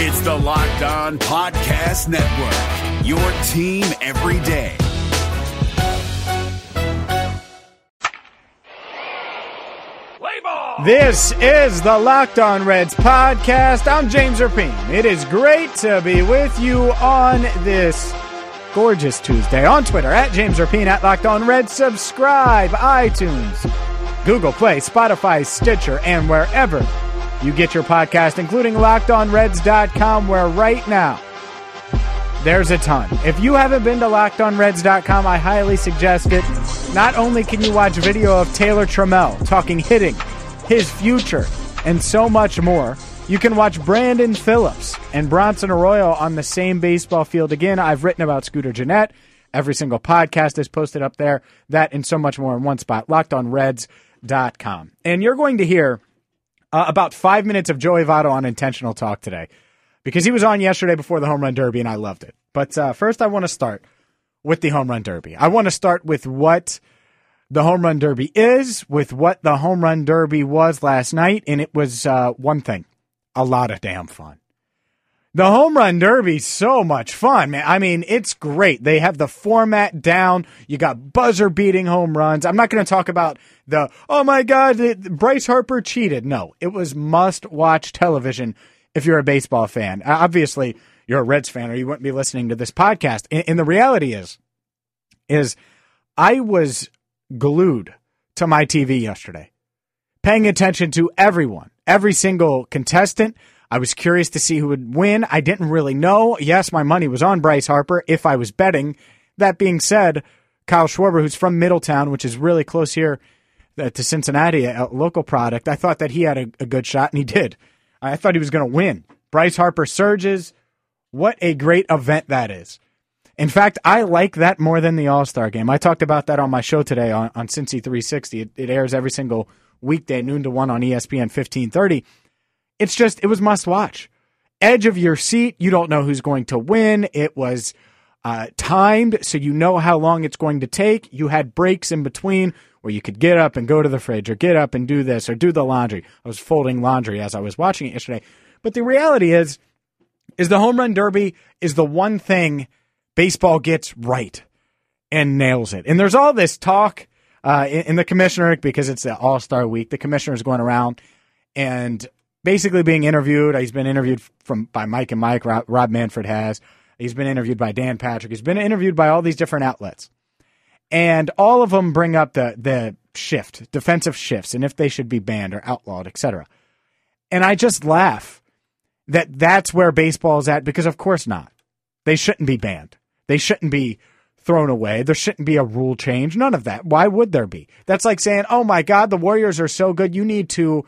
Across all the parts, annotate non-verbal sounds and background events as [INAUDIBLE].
It's the Locked On Podcast Network, your team every day. This is the Locked On Reds podcast. I'm James Rapien. It is great to be with you on this gorgeous Tuesday on Twitter at James Rapien at Locked On Reds. Subscribe, iTunes, Google Play, Spotify, Stitcher, and wherever you get your podcast, including LockedOnReds.com, where right now there's a ton. If you haven't been to LockedOnReds.com, I highly suggest it. Not only can you watch video of Taylor Trammell talking hitting, his future, and so much more. You can watch Brandon Phillips and Bronson Arroyo on the same baseball field. Again, I've written about Scooter Gennett. Every single podcast is posted up there. That and so much more in one spot. LockedOnReds.com. And you're going to hear uh, about five minutes of Joey Votto on intentional talk today because he was on yesterday before the home run derby and I loved it. But uh, first, I want to start with the home run derby. I want to start with what the home run derby is, with what the home run derby was last night, and it was uh, one thing a lot of damn fun. The home run derby, so much fun, man. I mean, it's great. They have the format down. You got buzzer beating home runs. I'm not going to talk about the, oh my God, Bryce Harper cheated. No, it was must watch television if you're a baseball fan. Obviously, you're a Reds fan or you wouldn't be listening to this podcast. And the reality is, is I was glued to my TV yesterday, paying attention to everyone, every single contestant. I was curious to see who would win. I didn't really know. Yes, my money was on Bryce Harper if I was betting. That being said, Kyle Schwarber, who's from Middletown, which is really close here uh, to Cincinnati, a local product, I thought that he had a, a good shot, and he did. I thought he was going to win. Bryce Harper surges. What a great event that is. In fact, I like that more than the All Star game. I talked about that on my show today on, on Cincy 360. It, it airs every single weekday, noon to 1 on ESPN 1530. It's just, it was must watch. Edge of your seat. You don't know who's going to win. It was uh, timed, so you know how long it's going to take. You had breaks in between where you could get up and go to the fridge or get up and do this or do the laundry. I was folding laundry as I was watching it yesterday. But the reality is, is the home run derby is the one thing baseball gets right and nails it. And there's all this talk uh, in, in, the commissioner because it's the All Star Week. The commissioner is going around and basically being interviewed. He's been interviewed from by Mike and Mike. Rob, Rob Manfred has. He's been interviewed by Dan Patrick. He's been interviewed by all these different outlets, and all of them bring up the the shift, defensive shifts, and if they should be banned or outlawed, etc. And I just laugh that that's where baseball is at because of course not. They shouldn't be banned. They shouldn't be thrown away. There shouldn't be a rule change. None of that. Why would there be? That's like saying, "Oh my God, the Warriors are so good. You need to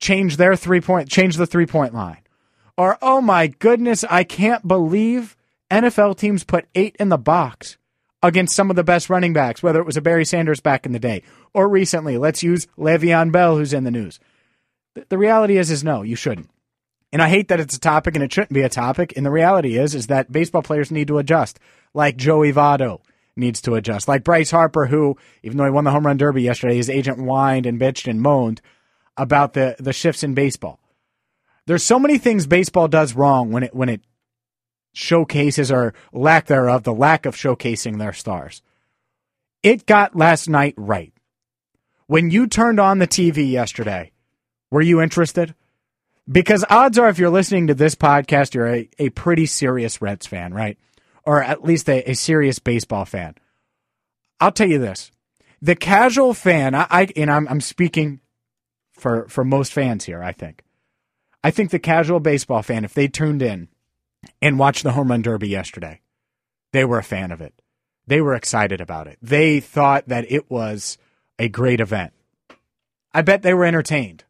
change their three point, change the three point line." Or, "Oh my goodness, I can't believe NFL teams put eight in the box against some of the best running backs, whether it was a Barry Sanders back in the day or recently. Let's use Le'Veon Bell, who's in the news." The reality is, is no, you shouldn't. And I hate that it's a topic and it shouldn't be a topic. And the reality is, is that baseball players need to adjust, like Joey Votto needs to adjust, like Bryce Harper, who, even though he won the home run derby yesterday, his agent whined and bitched and moaned about the, the shifts in baseball. There's so many things baseball does wrong when it, when it showcases or lack thereof, the lack of showcasing their stars. It got last night right. When you turned on the TV yesterday, were you interested? Because odds are, if you're listening to this podcast, you're a, a pretty serious Reds fan, right? Or at least a, a serious baseball fan. I'll tell you this the casual fan, I, I and I'm, I'm speaking for, for most fans here, I think. I think the casual baseball fan, if they tuned in and watched the home run derby yesterday, they were a fan of it. They were excited about it. They thought that it was a great event. I bet they were entertained.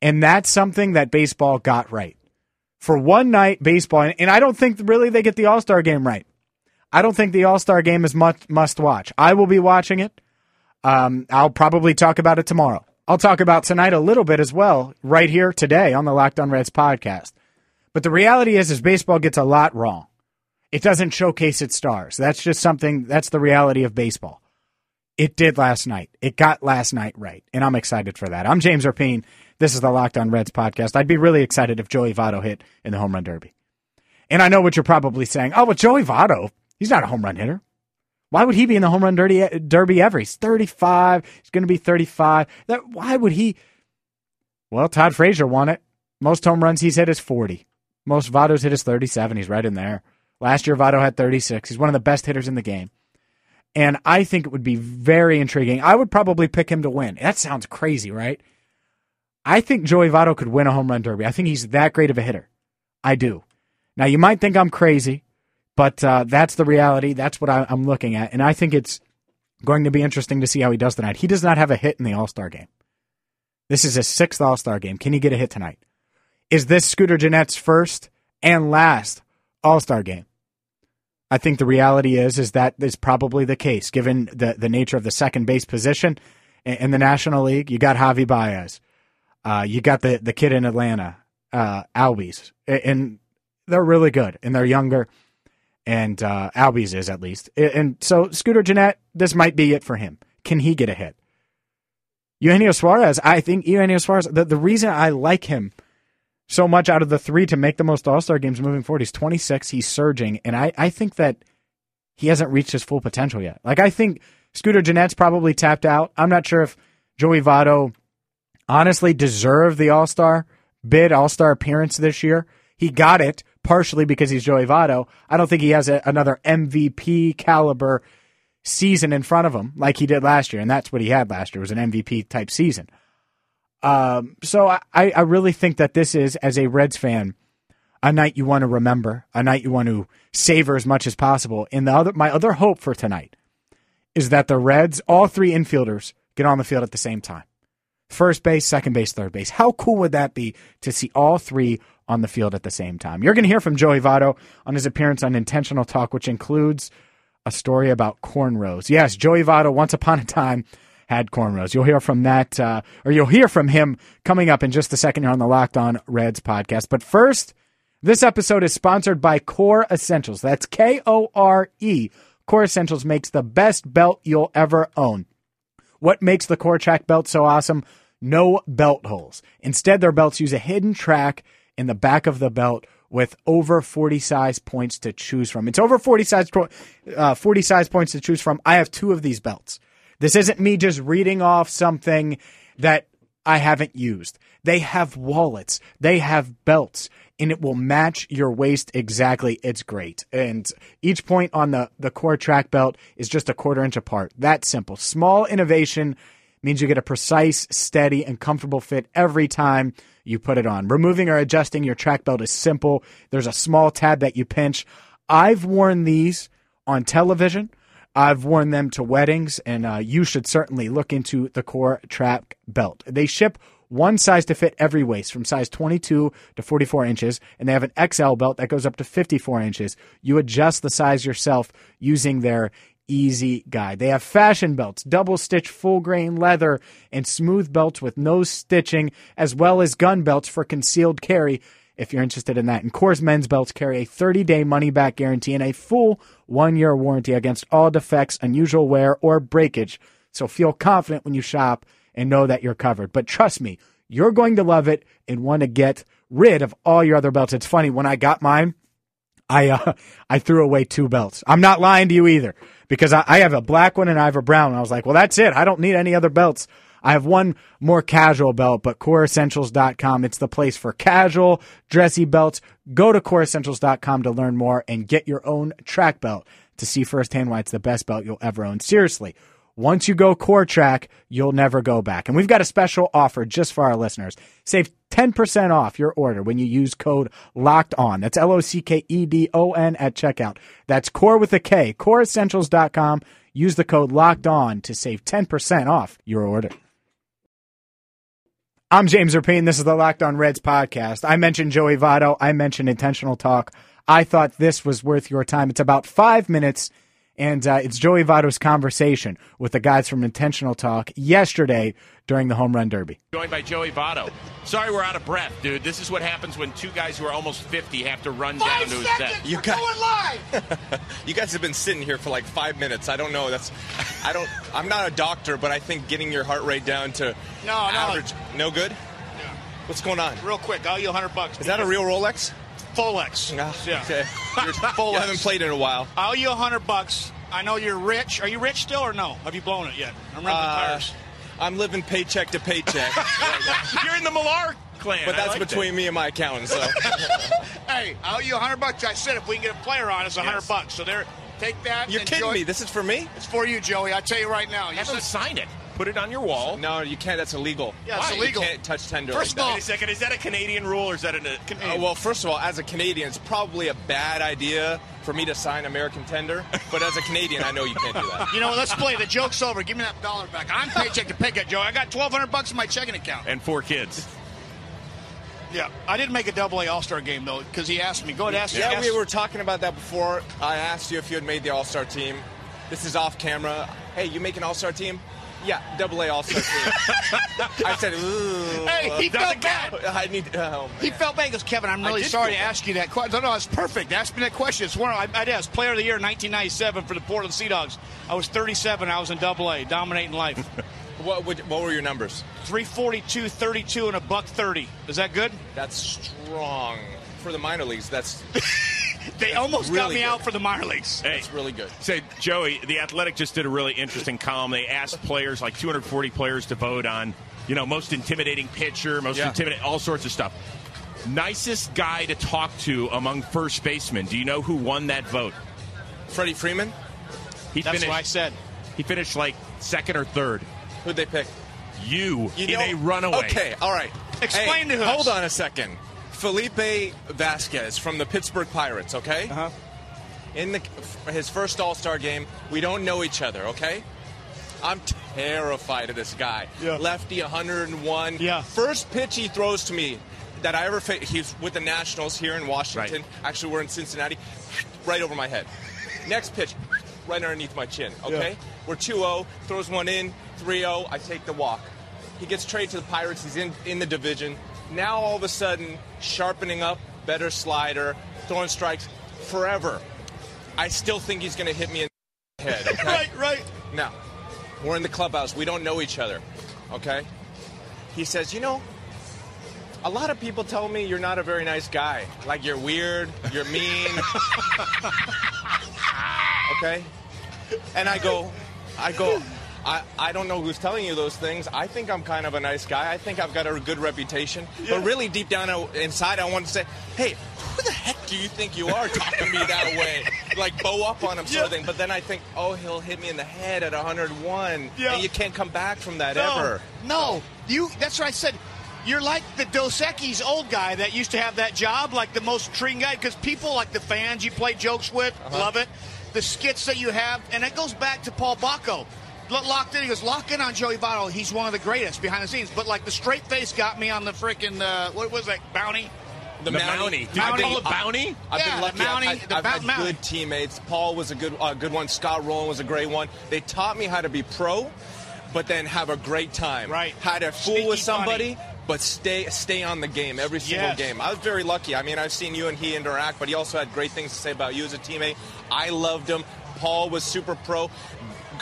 And that's something that baseball got right. For one night, baseball, and I don't think really they get the All Star game right. I don't think the All Star game is must, must watch. I will be watching it. Um, I'll probably talk about it tomorrow. I'll talk about tonight a little bit as well, right here today on the Locked On Reds podcast. But the reality is, is baseball gets a lot wrong. It doesn't showcase its stars. That's just something. That's the reality of baseball. It did last night. It got last night right, and I'm excited for that. I'm James Rapien. This is the Locked On Reds podcast. I'd be really excited if Joey Votto hit in the home run derby. And I know what you're probably saying. Oh, but Joey Votto, he's not a home run hitter. Why would he be in the home run derby, derby ever? He's 35. He's going to be 35. That, why would he? Well, Todd Frazier won it. Most home runs he's hit is 40. Most Votto's hit is 37. He's right in there. Last year, Votto had 36. He's one of the best hitters in the game. And I think it would be very intriguing. I would probably pick him to win. That sounds crazy, right? I think Joey Votto could win a home run derby. I think he's that great of a hitter. I do. Now, you might think I'm crazy, but uh, that's the reality. That's what I, I'm looking at. And I think it's going to be interesting to see how he does tonight. He does not have a hit in the All Star game. This is his sixth All Star game. Can he get a hit tonight? Is this Scooter Gennett's first and last All Star game? I think the reality is is that is probably the case given the the nature of the second base position in, the National League. You got Javi Baez, uh, you got the the kid in Atlanta, uh, Albies, and they're really good and they're younger, and uh, Albies is at least, and so Scooter Gennett, this might be it for him. Can he get a hit? Eugenio Suarez, I think Eugenio Suarez. The the reason I like him so much out of the three to make the most All Star games moving forward. He's 26. He's surging, and I I think that he hasn't reached his full potential yet. Like I think Scooter Gennett's probably tapped out. I'm not sure if Joey Votto honestly deserved the All Star bid, All Star appearance this year. He got it partially because he's Joey Votto. I don't think he has a, another MVP caliber season in front of him like he did last year, and that's what he had last year was an MVP type season. Um, so I, I really think that this is, as a Reds fan, a night you want to remember, a night you want to savor as much as possible. And the other, my other hope for tonight is that the Reds, all three infielders, get on the field at the same time. First base, second base, third base. How cool would that be to see all three on the field at the same time? You're going to hear from Joey Votto on his appearance on Intentional Talk, which includes a story about cornrows. Yes, Joey Votto, once upon a time, had cornrows. You'll hear from that, uh, or you'll hear from him coming up in just a second here on the Locked On Reds podcast. But first, this episode is sponsored by Kore Essentials. That's K O R E. Kore Essentials makes the best belt you'll ever own. What makes the Core Track belt so awesome? No belt holes. Instead, their belts use a hidden track in the back of the belt with over 40 size points to choose from. It's over 40 size, uh, 40 size points to choose from. I have two of these belts. This isn't me just reading off something that I haven't used. They have wallets, they have belts, and it will match your waist exactly. It's great. And each point on the, the core track belt is just a quarter inch apart. That simple. Small innovation means you get a precise, steady, and comfortable fit every time you put it on. Removing or adjusting your track belt is simple. There's a small tab that you pinch. I've worn these on television. I've worn them to weddings, and uh, you should certainly look into the Core Track belt. They ship one size to fit every waist from size 22 to 44 inches, and they have an XL belt that goes up to 54 inches. You adjust the size yourself using their easy guide. They have fashion belts, double stitch full grain leather, and smooth belts with no stitching, as well as gun belts for concealed carry if you're interested in that. And Core's men's belts carry a 30 day money back guarantee and a full one year warranty against all defects, unusual wear, or breakage. So feel confident when you shop and know that you're covered. But trust me, you're going to love it and want to get rid of all your other belts. It's funny when I got mine, I uh, [LAUGHS] I threw away two belts. I'm not lying to you either because I, I have a black one and I have a brown. I was like, well, that's it. I don't need any other belts. I have one more casual belt, but koreessentials.com. It's the place for casual, dressy belts. Go to koreessentials.com to learn more and get your own track belt to see firsthand why it's the best belt you'll ever own. Seriously. Once you go core track, you'll never go back. And we've got a special offer just for our listeners. Save 10% off your order when you use code locked on. That's L O C K E D O N at checkout. That's core with a K, koreessentials.com. Use the code locked on to save 10% off your order. I'm James Rapien. This is the Locked On Reds podcast. I mentioned Joey Votto. I mentioned intentional talk. I thought this was worth your time. It's about five minutes and uh, it's Joey Votto's conversation with the guys from Intentional Talk yesterday during the home run derby. Joined by Joey Votto. Sorry, we're out of breath, dude. This is what happens when two guys who are almost 50 have to run five down to seconds, his set. You guys, going live. [LAUGHS] you guys have been sitting here for like five minutes. I don't know. That's, I don't. I'm not a doctor, but I think getting your heart rate down to no, average, no, no good. What's going on? Real quick, I'll you 100 bucks. Is that a real Rolex? Folex? Yeah. Okay. [LAUGHS] You're, Folex. you haven't played in a while. I owe you a 100 bucks. I know you're rich. Are you rich still or no? Have you blown it yet? I'm running Uh, tires. I'm living paycheck to paycheck, [LAUGHS] You're in the Millar clan. but that's like that. between me and my accountant. So [LAUGHS] Hey, I owe you a 100 bucks. I said if we can get a player on, it's a 100 Yes. bucks. So there, take that. you're enjoy kidding me. This is for me? It's for you, Joey. I tell you right now. You Have them said, sign it. Put it on your wall. No, you can't. That's illegal. Yeah, it's Why? illegal. You can't touch tender. First like of all- Wait a second. Is that a Canadian rule or is that a Canadian? Uh, well, first of all, as a Canadian, it's probably a bad idea for me to sign American tender. But as a Canadian, I know you can't do that. [LAUGHS] You know, what, let's play. The joke's over. Give me that dollar back. I'm paycheck to paycheck, Joe. I got 1,200 bucks in my checking account. and four kids. Yeah, I didn't make a double A All Star game though because he asked me. Go ahead, ask Yeah, ask- we were talking about that before. I asked you if you had made the All Star team. This is off camera. Hey, you make an All Star team? Yeah, double A All Star team. I said, ooh. Hey, he Doesn't felt bad. I need. Oh, He felt bad. He goes, Kevin, I'm really sorry to ask you that question. No, no, it's perfect. Ask me that question. It's one. I, I did. I was Player of the Year 1997 for the Portland Sea Dogs. I was 37. I was in Double A, dominating life. [LAUGHS] what, would, what were your numbers? 342, 32, and a buck 30. Is that good? That's strong for the minor leagues. That's [LAUGHS] They almost got me good. out for the minor leagues. Hey, that's really good. Say, Joey, the Athletic just did a really interesting column. They asked players, like 240 players, to vote on, you know, most intimidating pitcher, most Yeah. intimidating, all sorts of stuff. Nicest guy to talk to among first basemen. Do you know who won that vote? Freddie Freeman. He That's finished. what I said. He finished like second or third. Who'd they pick? You, You in know- a runaway. Okay, all right. Explain Hey, to us. Hold on a second. Felipe Vasquez from the Pittsburgh Pirates. Okay. Uh-huh. In the his first All Star game, we don't know each other. Okay. I'm terrified of this guy. Yeah. Lefty, 101. Yeah. First pitch he throws to me that I ever fa- he's with the Nationals here in Washington. Actually, we're in Cincinnati. [SNIFFS] Right over my head. Next pitch, [SNIFFS] right underneath my chin. Okay. We're 2-0. Throws one in. 3-0. I take the walk. He gets traded to the Pirates. He's in in the division. Now all of a sudden, sharpening up, better slider, throwing strikes forever. I still think he's going to hit me in the head. [LAUGHS] Okay? Right, right. Now, we're in the clubhouse. We don't know each other. Okay? He says, You know, a lot of people tell me you're not a very nice guy. Like you're weird, you're mean. [LAUGHS] okay? And I go, I go, I, I don't know who's telling you those things. I think I'm kind of a nice guy. I think I've got a good reputation. But really, deep down uh, inside, I want to say, hey, who the heck do you think you are talking to me that way? [LAUGHS] Like, bow up on him, sort of thing. But then I think, oh, he'll hit me in the head at 101. Yeah. And you can't come back from that No, ever. no. You. That's what I said. You're like the Dos Equis old guy that used to have that job, like the most intriguing guy, because people like the fans you play jokes with Uh-huh. love it. The skits that you have, and it goes back to Paul Bako. Lo- Locked in, he goes lock in on Joey Votto. He's one of the greatest behind the scenes. But like the straight face got me on the freaking uh, what was that bounty? The Mountie. Do you Mountie. call it Bounty? I've Yeah, been lucky. the Mountie, I've, had, the I've had good teammates. Paul was a good, uh, good one. Scott Rolen was a great one. They taught me how to be pro, but then have a great time. Right. How to fool Sneaky with somebody, funny. but stay stay on the game every single Yes. game. I was very lucky. I mean, I've seen you and he interact, but he also had great things to say about you as a teammate. I loved him. Paul was super pro.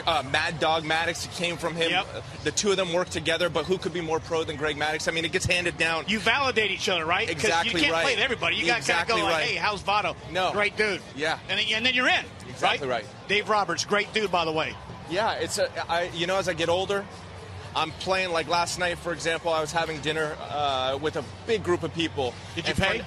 Uh, Mad Dog Maddux came from him. Yep. Uh, The two of them work together, but who could be more pro than Greg Maddux? I mean, it gets handed down. You validate each other, right? Exactly you can't right. play with everybody. You got to Exactly go like, right. hey, how's Votto? No. Great dude. Yeah. And then, and then you're in. Exactly right. Dave Roberts, great dude, by the way. Yeah, it's a. I, you know, as I get older, I'm playing. Like last night, for example, I was having dinner uh, with a big group of people. Did you pay?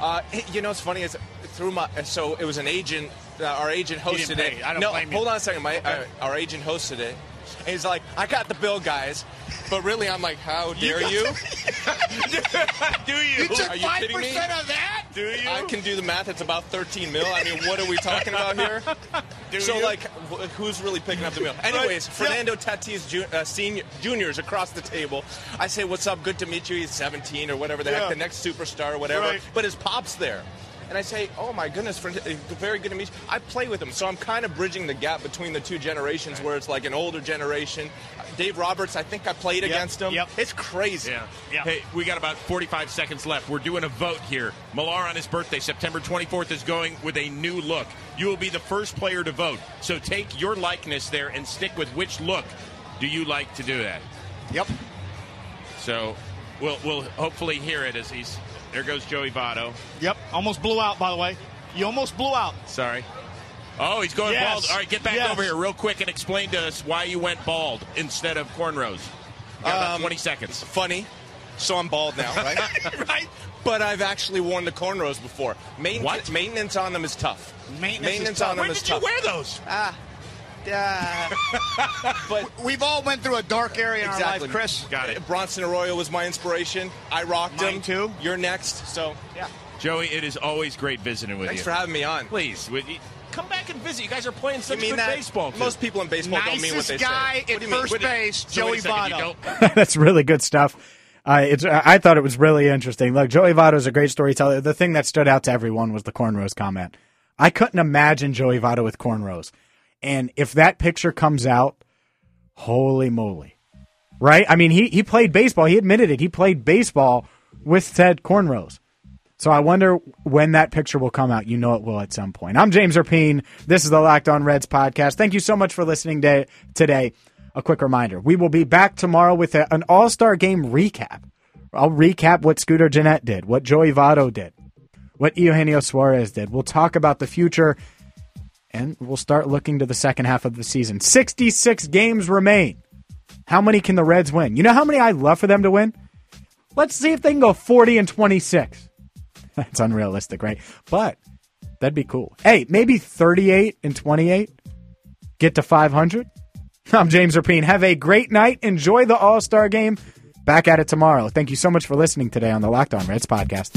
Uh, you know, it's funny. Is through my so it was an agent. Uh, our agent He hosted didn't pay. it. I don't no, blame you. hold on a second. My Okay. uh, our agent hosted it. And he's like, I got the bill, guys. But really, I'm like, how dare got you? [LAUGHS] Do you? You took Are you five kidding me? percent of that? Do you? I can do the math. It's about 13 mil. I mean, what are we talking about here? [LAUGHS] Do so, you? like, wh- who's really picking up the bill? Anyways, Yeah. Fernando Tatis Ju- uh, senior, Jr. is across the table. I say, "What's up? Good to meet you." He's 17 or whatever the Yeah. heck, the next superstar or whatever. Right. But his pop's there. And I say, "Oh my goodness, Fern- uh, very good to meet you." I play with him, so I'm kind of bridging the gap between the two generations, where it's like an older generation. Dave Roberts, I think I played against him. Yep. It's crazy. Yeah. Yeah. Hey, we got about 45 seconds left. We're doing a vote here. Millar on his birthday, September 24th, is going with a new look. You will be the first player to vote. So take your likeness there and stick with which look do you like to do that. Yep. So we'll we'll hopefully hear it as he's there goes Joey Votto. Yep, almost blew out. By the way, you almost blew out. Sorry. Oh, he's going Yes. bald. All right, get back Yes. over here real quick and explain to us why you went bald instead of cornrows. You got about Um, 20 seconds. Funny. So I'm bald now, [LAUGHS] right? right. but I've actually worn the cornrows before. Main- What? Maintenance on them is tough. Maintenance is tough. on them When is did you tough. wear those? [LAUGHS] but We've all went through a dark area in exactly, our life, Chris. Got it. Bronson Arroyo was my inspiration. I rocked Mine him. too. You're next. So yeah. Joey, it is always great visiting with Thanks you. Thanks for having me on. Please, would you come back and visit. You guys are playing such You good that? baseball. too. Most people in baseball don't mean what Nicest they guy say. at What do you mean? first What do you- base, So wait Joey a second, you Votto. don't- [LAUGHS] That's really good stuff. Uh, it's, I thought it was really interesting. Look, Joey Votto is a great storyteller. The thing that stood out to everyone was the cornrows comment. I couldn't imagine Joey Votto with cornrows. And if that picture comes out, holy moly. Right? I mean, he, he played baseball. He admitted it. He played baseball with Ted cornrows. So I wonder when that picture will come out. You know it will at some point. I'm James Rapien. This is the Locked On Reds podcast. Thank you so much for listening day, today. A quick reminder. We will be back tomorrow with a, an all-star game recap. I'll recap what Scooter Gennett did, what Joey Votto did, what Eugenio Suarez did. We'll talk about the future and we'll start looking to the second half of the season. 66 games remain. How many can the Reds win? You know how many I'd love for them to win? Let's see if they can go 40 and 26. [LAUGHS] That's unrealistic, right? But that'd be cool. Hey, maybe 38 and 28. Get to 500. [LAUGHS] I'm James Rapien. Have a great night. Enjoy the All Star game. Back at it tomorrow. Thank you so much for listening today on the Locked On Reds podcast.